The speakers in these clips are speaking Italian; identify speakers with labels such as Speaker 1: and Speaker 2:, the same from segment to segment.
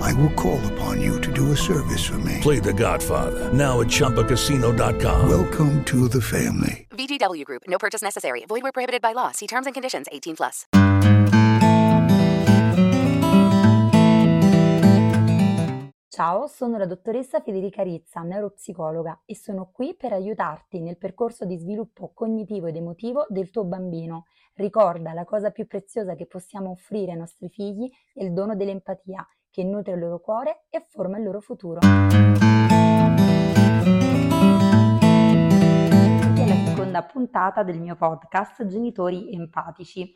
Speaker 1: I will call upon you to do a service for me.
Speaker 2: Play The Godfather now at ChumbaCasino.com.
Speaker 1: Welcome to the family.
Speaker 3: VGW Group. No purchase necessary. Void where prohibited by law. See terms and conditions. 18 plus.
Speaker 4: Ciao, sono la dottoressa Federica Rizza, neuropsicologa e sono qui per aiutarti nel percorso di sviluppo cognitivo ed emotivo del tuo bambino. Ricorda, la cosa più preziosa che possiamo offrire ai nostri figli è il dono dell'empatia, che nutre il loro cuore e forma il loro futuro. È la seconda puntata del mio podcast Genitori empatici.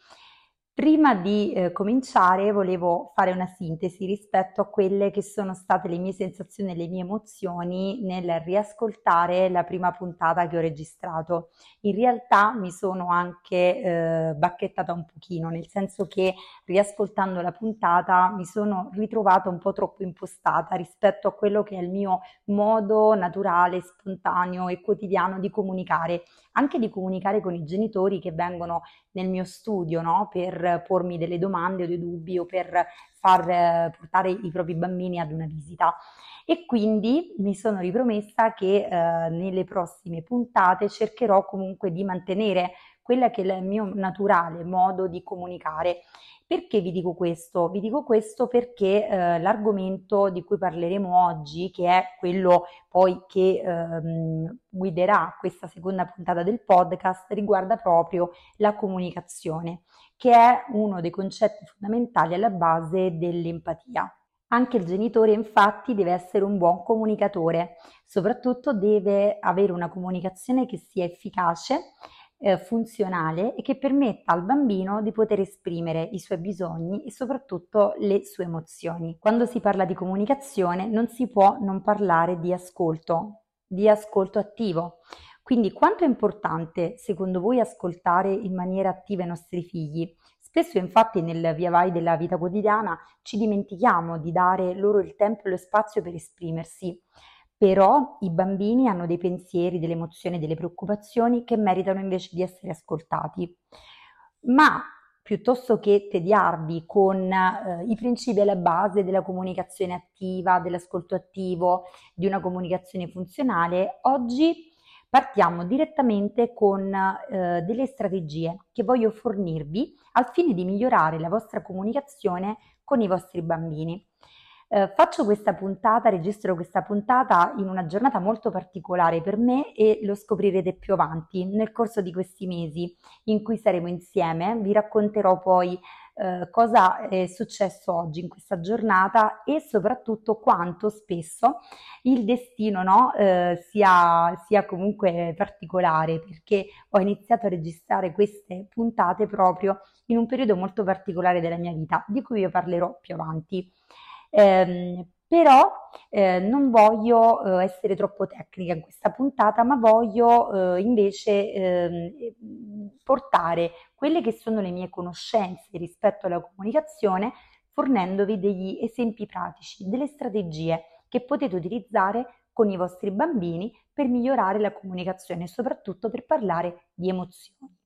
Speaker 4: Prima di eh, cominciare volevo fare una sintesi rispetto a quelle che sono state le mie sensazioni e le mie emozioni nel riascoltare la prima puntata che ho registrato. In realtà mi sono anche eh, bacchettata un pochino, nel senso che riascoltando la puntata mi sono ritrovata un po' troppo impostata rispetto a quello che è il mio modo naturale, spontaneo e quotidiano di comunicare, anche di comunicare con i genitori che vengono nel mio studio no? per pormi delle domande o dei dubbi o per far eh, portare i propri bambini ad una visita. E quindi mi sono ripromessa che eh, nelle prossime puntate cercherò comunque di mantenere quella che è il mio naturale modo di comunicare perché vi dico questo? Vi dico questo perché eh, l'argomento di cui parleremo oggi, che è quello poi che ehm, guiderà questa seconda puntata del podcast, riguarda proprio la comunicazione, che è uno dei concetti fondamentali alla base dell'empatia. Anche il genitore infatti deve essere un buon comunicatore, soprattutto deve avere una comunicazione che sia efficace eh, funzionale e che permetta al bambino di poter esprimere i suoi bisogni e soprattutto le sue emozioni. Quando si parla di comunicazione non si può non parlare di ascolto, di ascolto attivo. Quindi quanto è importante secondo voi ascoltare in maniera attiva i nostri figli? Spesso infatti nel via vai della vita quotidiana ci dimentichiamo di dare loro il tempo e lo spazio per esprimersi. Però i bambini hanno dei pensieri, delle emozioni, delle preoccupazioni che meritano invece di essere ascoltati. Ma piuttosto che tediarvi con eh, i principi alla base della comunicazione attiva, dell'ascolto attivo, di una comunicazione funzionale, oggi partiamo direttamente con eh, delle strategie che voglio fornirvi al fine di migliorare la vostra comunicazione con i vostri bambini. Eh, faccio questa puntata, registro questa puntata in una giornata molto particolare per me e lo scoprirete più avanti nel corso di questi mesi in cui saremo insieme. Vi racconterò poi eh, cosa è successo oggi in questa giornata e soprattutto quanto spesso il destino no, eh, sia, sia comunque particolare perché ho iniziato a registrare queste puntate proprio in un periodo molto particolare della mia vita di cui vi parlerò più avanti. Eh, però eh, non voglio eh, essere troppo tecnica in questa puntata, ma voglio eh, invece ehm, portare quelle che sono le mie conoscenze rispetto alla comunicazione, fornendovi degli esempi pratici, delle strategie che potete utilizzare con i vostri bambini per migliorare la comunicazione e soprattutto per parlare di emozioni.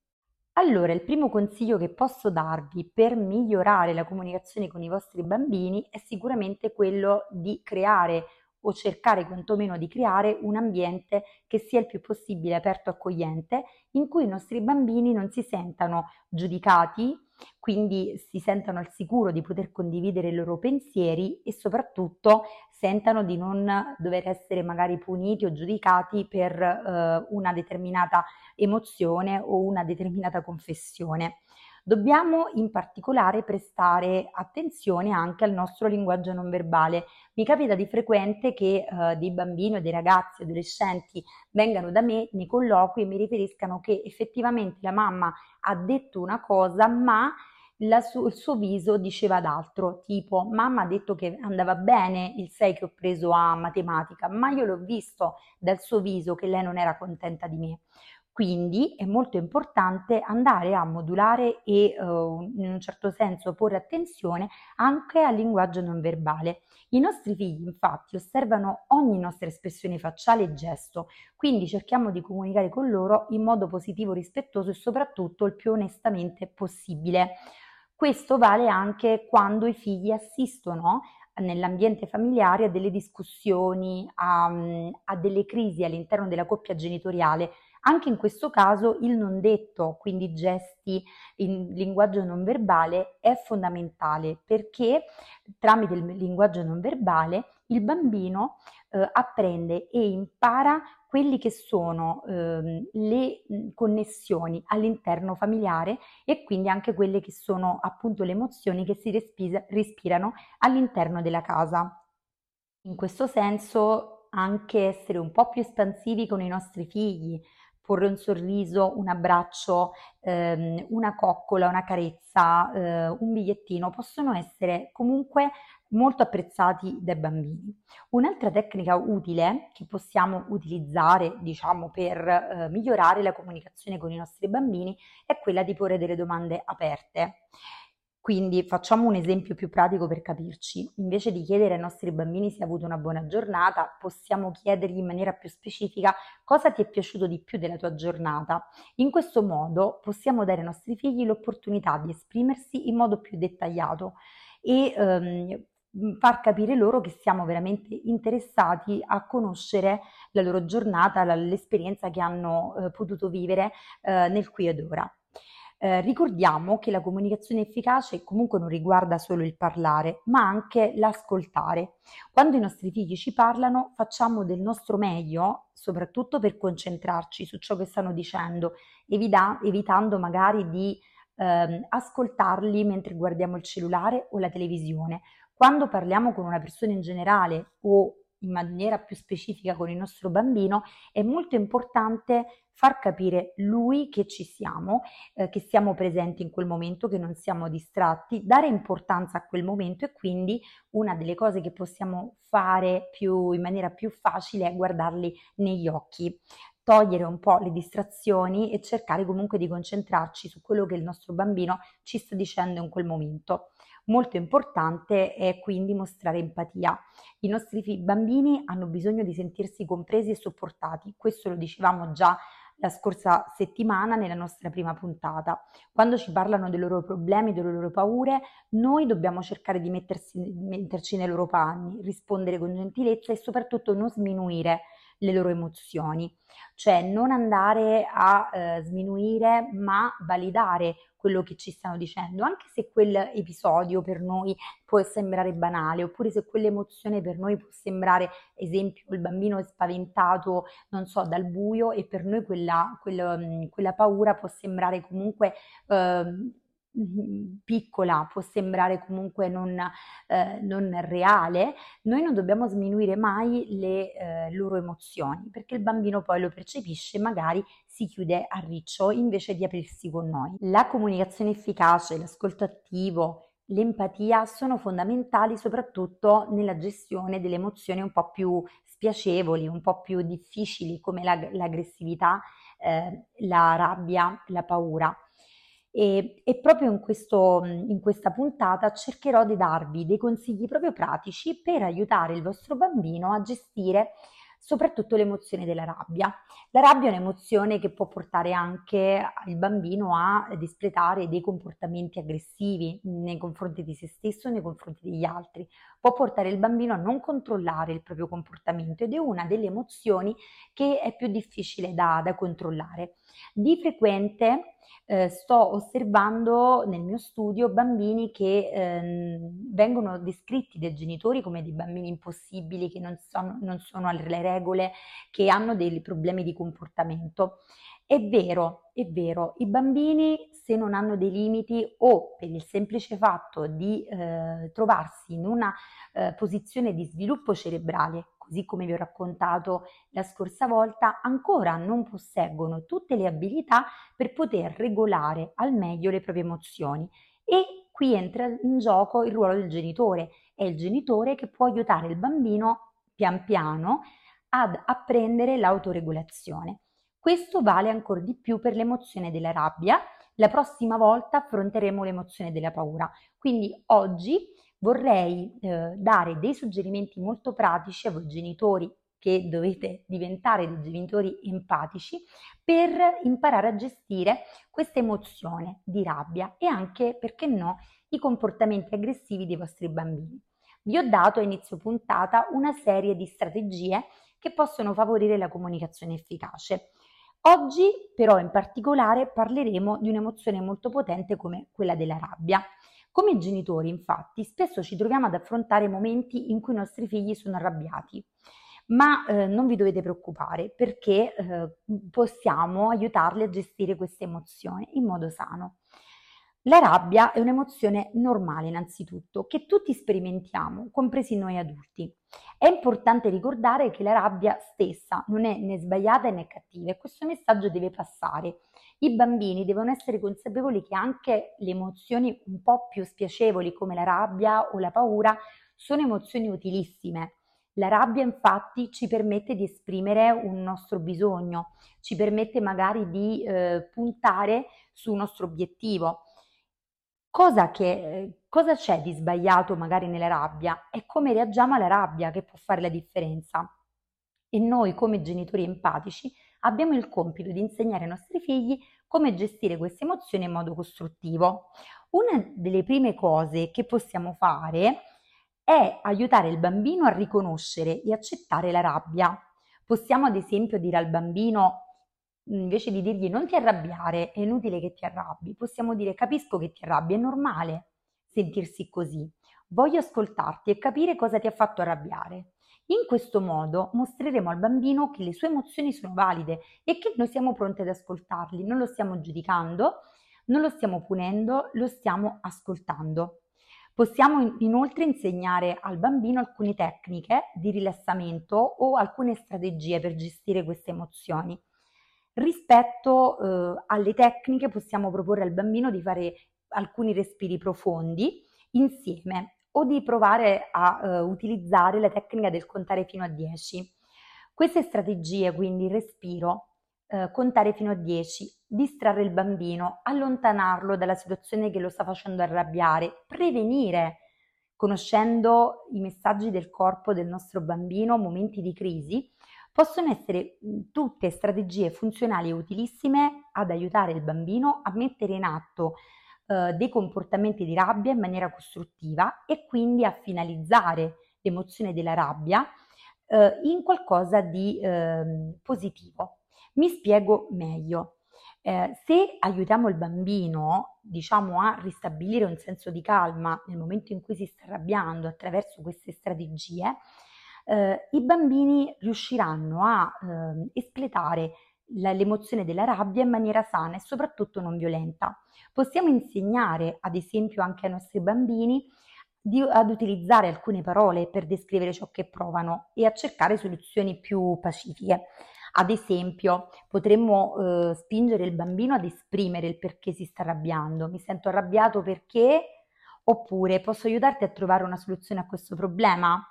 Speaker 4: Allora, il primo consiglio che posso darvi per migliorare la comunicazione con i vostri bambini è sicuramente quello di creare o cercare quantomeno di creare un ambiente che sia il più possibile aperto e accogliente, in cui i nostri bambini non si sentano giudicati, quindi si sentano al sicuro di poter condividere i loro pensieri e soprattutto sentano di non dover essere magari puniti o giudicati per eh, una determinata emozione o una determinata confessione. Dobbiamo in particolare prestare attenzione anche al nostro linguaggio non verbale. Mi capita di frequente che eh, dei bambini o dei ragazzi, adolescenti vengano da me nei colloqui e mi riferiscano che effettivamente la mamma ha detto una cosa, ma su- il suo viso diceva d'altro, tipo mamma ha detto che andava bene il 6 che ho preso a matematica, ma io l'ho visto dal suo viso che lei non era contenta di me. Quindi è molto importante andare a modulare e uh, in un certo senso porre attenzione anche al linguaggio non verbale. I nostri figli infatti osservano ogni nostra espressione facciale e gesto, quindi cerchiamo di comunicare con loro in modo positivo, rispettoso e soprattutto il più onestamente possibile. Questo vale anche quando i figli assistono nell'ambiente familiare a delle discussioni, a, a delle crisi all'interno della coppia genitoriale anche in questo caso il non detto, quindi gesti in linguaggio non verbale, è fondamentale perché tramite il linguaggio non verbale il bambino eh, apprende e impara quelli che sono eh, le connessioni all'interno familiare e quindi anche quelle che sono appunto le emozioni che si respira, respirano all'interno della casa. In questo senso anche essere un po' più espansivi con i nostri figli, porre un sorriso, un abbraccio, ehm, una coccola, una carezza, eh, un bigliettino, possono essere comunque molto apprezzati dai bambini. Un'altra tecnica utile che possiamo utilizzare, diciamo, per eh, migliorare la comunicazione con i nostri bambini è quella di porre delle domande aperte. Quindi facciamo un esempio più pratico per capirci. Invece di chiedere ai nostri bambini se ha avuto una buona giornata, possiamo chiedergli in maniera più specifica cosa ti è piaciuto di più della tua giornata. In questo modo possiamo dare ai nostri figli l'opportunità di esprimersi in modo più dettagliato e ehm, far capire loro che siamo veramente interessati a conoscere la loro giornata, l'esperienza che hanno eh, potuto vivere eh, nel qui ed ora. Eh, ricordiamo che la comunicazione efficace comunque non riguarda solo il parlare, ma anche l'ascoltare. Quando i nostri figli ci parlano, facciamo del nostro meglio, soprattutto per concentrarci su ciò che stanno dicendo, evita- evitando magari di eh, ascoltarli mentre guardiamo il cellulare o la televisione. Quando parliamo con una persona in generale o in maniera più specifica con il nostro bambino, è molto importante far capire lui che ci siamo, eh, che siamo presenti in quel momento, che non siamo distratti, dare importanza a quel momento e quindi una delle cose che possiamo fare più, in maniera più facile è guardarli negli occhi togliere un po' le distrazioni e cercare comunque di concentrarci su quello che il nostro bambino ci sta dicendo in quel momento. Molto importante è quindi mostrare empatia. I nostri bambini hanno bisogno di sentirsi compresi e supportati, questo lo dicevamo già la scorsa settimana nella nostra prima puntata. Quando ci parlano dei loro problemi, delle loro paure, noi dobbiamo cercare di mettersi, metterci nei loro panni, rispondere con gentilezza e soprattutto non sminuire le loro emozioni, cioè non andare a eh, sminuire ma validare quello che ci stanno dicendo, anche se quell'episodio per noi può sembrare banale, oppure se quell'emozione per noi può sembrare, esempio, il bambino è spaventato, non so, dal buio e per noi quella, quella, quella paura può sembrare comunque... Eh, piccola, può sembrare comunque non, eh, non, reale, noi non dobbiamo sminuire mai le eh, loro emozioni perché il bambino poi lo percepisce e magari si chiude a riccio invece di aprirsi con noi. La comunicazione efficace, l'ascolto attivo, l'empatia sono fondamentali soprattutto nella gestione delle emozioni un po' più spiacevoli, un po' più difficili come l'aggressività, eh, la rabbia, la paura. E, e proprio in, questo, in questa puntata cercherò di darvi dei consigli proprio pratici per aiutare il vostro bambino a gestire soprattutto l'emozione della rabbia. La rabbia è un'emozione che può portare anche il bambino a espletare dei comportamenti aggressivi nei confronti di se stesso e nei confronti degli altri. Può portare il bambino a non controllare il proprio comportamento ed è una delle emozioni che è più difficile da, da controllare. Di frequente eh, sto osservando nel mio studio bambini che eh, vengono descritti dai genitori come dei bambini impossibili, che non sono, non sono alle regole, che hanno dei problemi di comportamento. È vero, è vero, i bambini se non hanno dei limiti o per il semplice fatto di eh, trovarsi in una eh, posizione di sviluppo cerebrale così come vi ho raccontato la scorsa volta, ancora non posseggono tutte le abilità per poter regolare al meglio le proprie emozioni. E qui entra in gioco il ruolo del genitore. È il genitore che può aiutare il bambino pian piano ad apprendere l'autoregolazione. Questo vale ancora di più per l'emozione della rabbia. La prossima volta affronteremo l'emozione della paura. Quindi oggi vorrei eh, dare dei suggerimenti molto pratici a voi genitori che dovete diventare dei genitori empatici per imparare a gestire questa emozione di rabbia e anche, perché no, i comportamenti aggressivi dei vostri bambini. Vi ho dato a inizio puntata una serie di strategie che possono favorire la comunicazione efficace. Oggi però in particolare parleremo di un'emozione molto potente come quella della rabbia. Come genitori, infatti, spesso ci troviamo ad affrontare momenti in cui i nostri figli sono arrabbiati, ma eh, non vi dovete preoccupare perché eh, possiamo aiutarli a gestire queste emozioni in modo sano. La rabbia è un'emozione normale innanzitutto, che tutti sperimentiamo, compresi noi adulti. È importante ricordare che la rabbia stessa non è né sbagliata né cattiva e questo messaggio deve passare. I bambini devono essere consapevoli che anche le emozioni un po' più spiacevoli come la rabbia o la paura sono emozioni utilissime. La rabbia infatti ci permette di esprimere un nostro bisogno, ci permette magari di eh, puntare sul nostro obiettivo Cosa, che, cosa c'è di sbagliato magari nella rabbia? È come reagiamo alla rabbia che può fare la differenza. E noi come genitori empatici abbiamo il compito di insegnare ai nostri figli come gestire queste emozioni in modo costruttivo. Una delle prime cose che possiamo fare è aiutare il bambino a riconoscere e accettare la rabbia. Possiamo ad esempio dire al bambino invece di dirgli non ti arrabbiare, è inutile che ti arrabbi, possiamo dire capisco che ti arrabbi, è normale sentirsi così, voglio ascoltarti e capire cosa ti ha fatto arrabbiare. In questo modo mostreremo al bambino che le sue emozioni sono valide e che noi siamo pronti ad ascoltarli, non lo stiamo giudicando, non lo stiamo punendo, lo stiamo ascoltando. Possiamo inoltre insegnare al bambino alcune tecniche di rilassamento o alcune strategie per gestire queste emozioni. Rispetto eh, alle tecniche possiamo proporre al bambino di fare alcuni respiri profondi insieme o di provare a eh, utilizzare la tecnica del contare fino a 10. Queste strategie, quindi respiro, eh, contare fino a 10, distrarre il bambino, allontanarlo dalla situazione che lo sta facendo arrabbiare, prevenire, conoscendo i messaggi del corpo del nostro bambino, momenti di crisi, possono essere tutte strategie funzionali e utilissime ad aiutare il bambino a mettere in atto eh, dei comportamenti di rabbia in maniera costruttiva e quindi a finalizzare l'emozione della rabbia eh, in qualcosa di eh, positivo. Mi spiego meglio. Eh, se aiutiamo il bambino, diciamo, a ristabilire un senso di calma nel momento in cui si sta arrabbiando attraverso queste strategie, eh, i bambini riusciranno a eh, espletare la, l'emozione della rabbia in maniera sana e soprattutto non violenta. Possiamo insegnare, ad esempio, anche ai nostri bambini di, ad utilizzare alcune parole per descrivere ciò che provano e a cercare soluzioni più pacifiche. Ad esempio, potremmo eh, spingere il bambino ad esprimere il perché si sta arrabbiando. Mi sento arrabbiato perché, oppure posso aiutarti a trovare una soluzione a questo problema?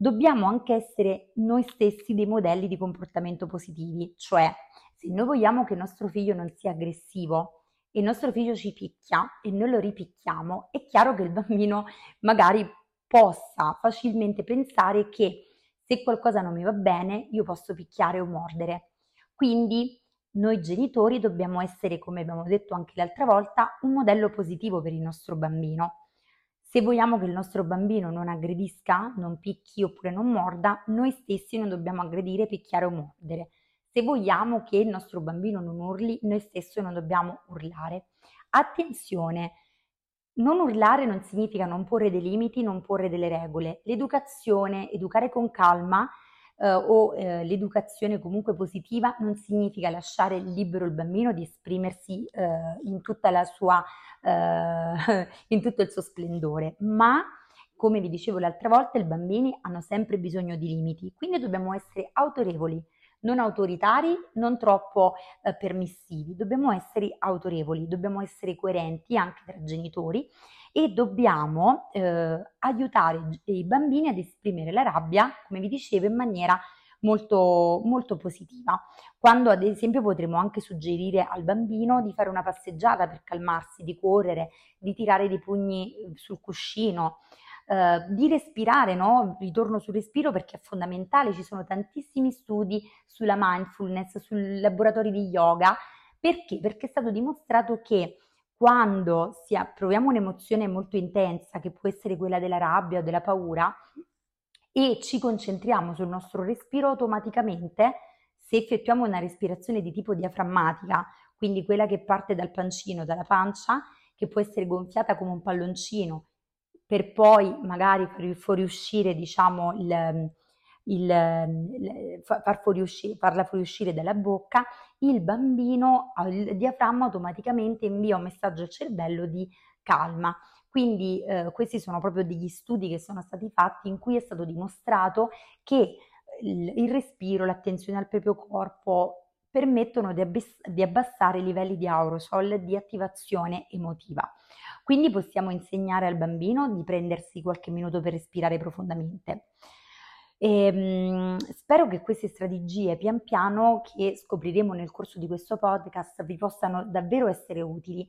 Speaker 4: Dobbiamo anche essere noi stessi dei modelli di comportamento positivi, cioè se noi vogliamo che il nostro figlio non sia aggressivo e il nostro figlio ci picchia e noi lo ripicchiamo, è chiaro che il bambino magari possa facilmente pensare che Se qualcosa non mi va bene, io posso picchiare o mordere. Quindi noi genitori dobbiamo essere, come abbiamo detto anche l'altra volta, un modello positivo per il nostro bambino. Se vogliamo che il nostro bambino non aggredisca, non picchi oppure non morda, noi stessi non dobbiamo aggredire, picchiare o mordere. Se vogliamo che il nostro bambino non urli, noi stessi non dobbiamo urlare. Attenzione, non urlare non significa non porre dei limiti, non porre delle regole. L'educazione, educare con calma eh, o eh, l'educazione comunque positiva non significa lasciare libero il bambino di esprimersi eh, in sua eh, in tutto il suo splendore, ma come vi dicevo l'altra volta, i bambini hanno sempre bisogno di limiti, quindi dobbiamo essere autorevoli, non autoritari, non troppo eh, permissivi, dobbiamo essere autorevoli, dobbiamo essere coerenti anche tra genitori e dobbiamo eh, aiutare i bambini ad esprimere la rabbia, come vi dicevo, in maniera molto, molto positiva. Quando ad esempio potremo anche suggerire al bambino di fare una passeggiata per calmarsi, di correre, di tirare dei pugni eh, sul cuscino, eh, di respirare, no? ritorno sul respiro perché è fondamentale, ci sono tantissimi studi sulla mindfulness, sui laboratori di yoga, perché? Perché è stato dimostrato che quando proviamo un'emozione molto intensa, che può essere quella della rabbia o della paura, e ci concentriamo sul nostro respiro automaticamente, se effettuiamo una respirazione di tipo diaframmatica, quindi quella che parte dal pancino, dalla pancia, che può essere gonfiata come un palloncino, per poi magari fuoriuscire, diciamo, il, il, far fuoriuscire, farla fuoriuscire dalla bocca, il bambino, il diaframma automaticamente invia un messaggio al cervello di calma. Quindi eh, questi sono proprio degli studi che sono stati fatti in cui è stato dimostrato che il, il respiro, l'attenzione al proprio corpo permettono di, abbess- di abbassare i livelli di aerosol di attivazione emotiva. Quindi possiamo insegnare al bambino di prendersi qualche minuto per respirare profondamente. E, ehm, spero che queste strategie pian piano che scopriremo nel corso di questo podcast vi possano davvero essere utili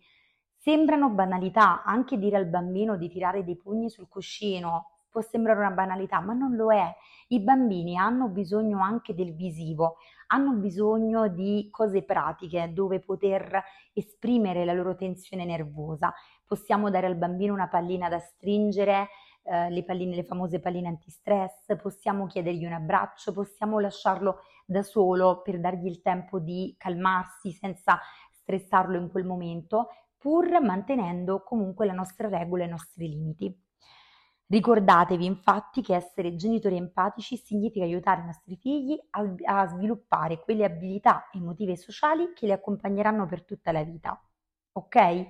Speaker 4: Sembrano banalità, anche dire al bambino di tirare dei pugni sul cuscino può sembrare una banalità, ma non lo è. I bambini hanno bisogno anche del visivo, hanno bisogno di cose pratiche dove poter esprimere la loro tensione nervosa. Possiamo dare al bambino una pallina da stringere, eh, le, palline, le famose palline antistress, possiamo chiedergli un abbraccio, possiamo lasciarlo da solo per dargli il tempo di calmarsi senza stressarlo in quel momento, pur mantenendo comunque la nostra regola e i nostri limiti. Ricordatevi infatti che essere genitori empatici significa aiutare i nostri figli a, a, sviluppare quelle abilità emotive e sociali che li accompagneranno per tutta la vita. Ok?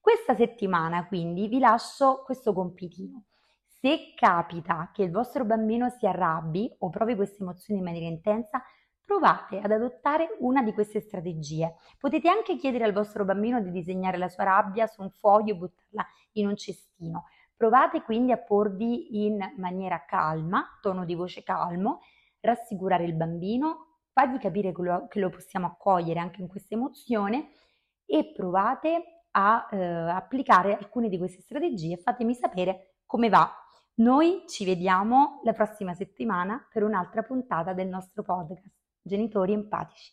Speaker 4: Questa settimana quindi vi lascio questo compitino. Se capita che il vostro bambino si arrabbi o provi queste emozioni in maniera intensa, Provate ad adottare una di queste strategie. Potete anche chiedere al vostro bambino di disegnare la sua rabbia su un foglio e buttarla in un cestino. Provate quindi a porvi in maniera calma, tono di voce calmo, rassicurare il bambino, fargli capire che lo, che lo possiamo accogliere anche in questa emozione e provate a eh, applicare alcune di queste strategie. Fatemi sapere come va. Noi ci vediamo la prossima settimana per un'altra puntata del nostro podcast genitori empatici.